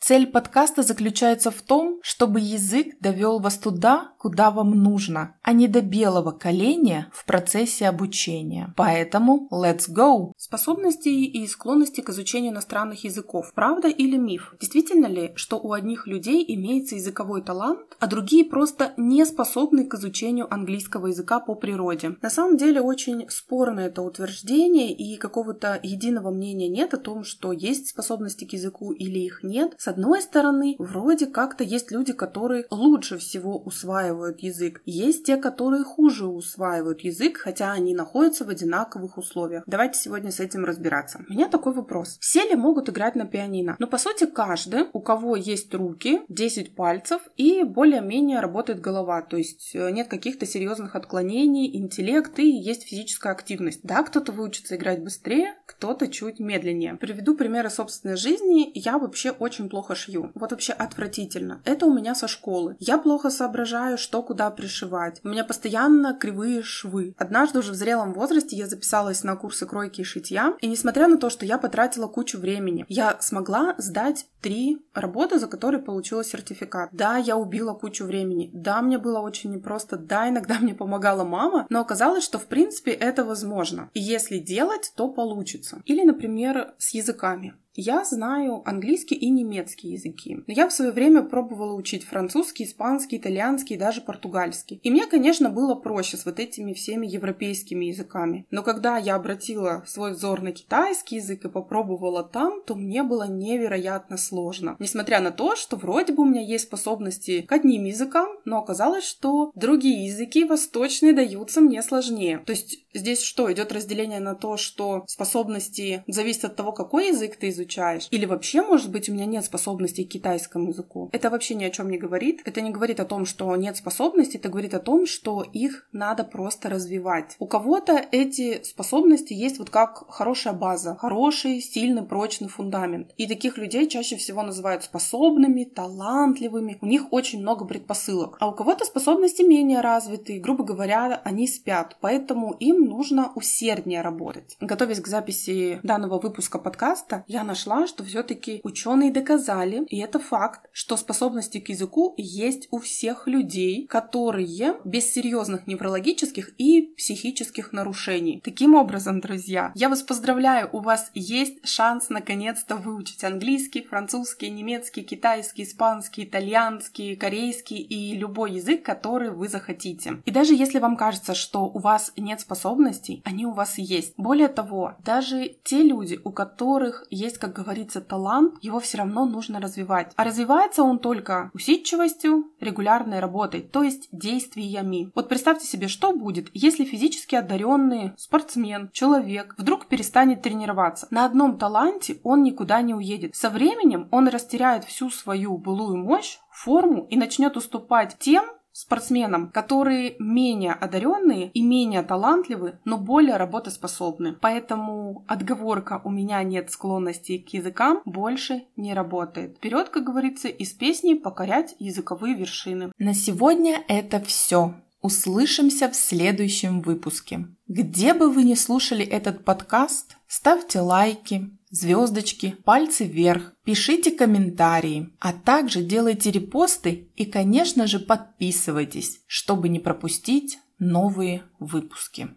Цель подкаста заключается в том, чтобы язык довел вас туда, куда вам нужно, а не до белого коленя в процессе обучения. Поэтому let's go! Способности и склонности к изучению иностранных языков. Правда или миф? Действительно ли, что у одних людей имеется языковой талант, а другие просто не способны к изучению английского языка по природе? На самом деле очень спорное это утверждение и какого-то единого мнения нет о том, что есть способности к языку или их нет. С одной стороны, вроде как-то есть люди, которые лучше всего усваивают язык. Есть те, которые хуже усваивают язык, хотя они находятся в одинаковых условиях. Давайте сегодня с этим разбираться. У меня такой вопрос. Все ли могут играть на пианино? Но по сути каждый, у кого есть руки, 10 пальцев и более-менее работает голова, то есть э, нет каких-то серьезных отклонений, интеллект и есть физическая активность. Да, кто-то выучится играть быстрее, кто-то чуть медленнее. Приведу примеры собственной жизни. Я вообще очень плохо шью. Вот вообще отвратительно. Это у меня со школы. Я плохо соображаю, что куда пришивать. У меня постоянно кривые швы. Однажды уже в зрелом возрасте я записалась на курсы кройки и шитья. И несмотря на то, что я потратила кучу времени, я смогла сдать три работы, за которые получила сертификат. Да, я убила кучу времени. Да, мне было очень непросто. Да, иногда мне помогала мама. Но оказалось, что в принципе это возможно. И если делать, то получится. Или, например, с языками. Я знаю английский и немецкий языки. Но я в свое время пробовала учить французский, испанский, итальянский и даже португальский. И мне, конечно, было проще с вот этими всеми европейскими языками. Но когда я обратила свой взор на китайский язык и попробовала там, то мне было невероятно сложно. Несмотря на то, что вроде бы у меня есть способности к одним языкам, но оказалось, что другие языки восточные даются мне сложнее. То есть здесь что, идет разделение на то, что способности зависят от того, какой язык ты изучаешь, изучаешь. Или вообще, может быть, у меня нет способностей к китайскому языку. Это вообще ни о чем не говорит. Это не говорит о том, что нет способностей, это говорит о том, что их надо просто развивать. У кого-то эти способности есть вот как хорошая база, хороший, сильный, прочный фундамент. И таких людей чаще всего называют способными, талантливыми. У них очень много предпосылок. А у кого-то способности менее развитые, грубо говоря, они спят. Поэтому им нужно усерднее работать. Готовясь к записи данного выпуска подкаста, я нашла, что все-таки ученые доказали, и это факт, что способности к языку есть у всех людей, которые без серьезных неврологических и психических нарушений. Таким образом, друзья, я вас поздравляю, у вас есть шанс наконец-то выучить английский, французский, немецкий, китайский, испанский, итальянский, корейский и любой язык, который вы захотите. И даже если вам кажется, что у вас нет способностей, они у вас есть. Более того, даже те люди, у которых есть как говорится, талант, его все равно нужно развивать. А развивается он только усидчивостью, регулярной работой, то есть действиями. Вот представьте себе, что будет, если физически одаренный спортсмен, человек вдруг перестанет тренироваться. На одном таланте он никуда не уедет. Со временем он растеряет всю свою былую мощь, форму и начнет уступать тем, спортсменам, которые менее одаренные и менее талантливы, но более работоспособны. Поэтому отговорка «у меня нет склонности к языкам» больше не работает. Вперед, как говорится, из песни покорять языковые вершины. На сегодня это все. Услышимся в следующем выпуске. Где бы вы ни слушали этот подкаст, ставьте лайки, звездочки, пальцы вверх, пишите комментарии, а также делайте репосты и, конечно же, подписывайтесь, чтобы не пропустить новые выпуски.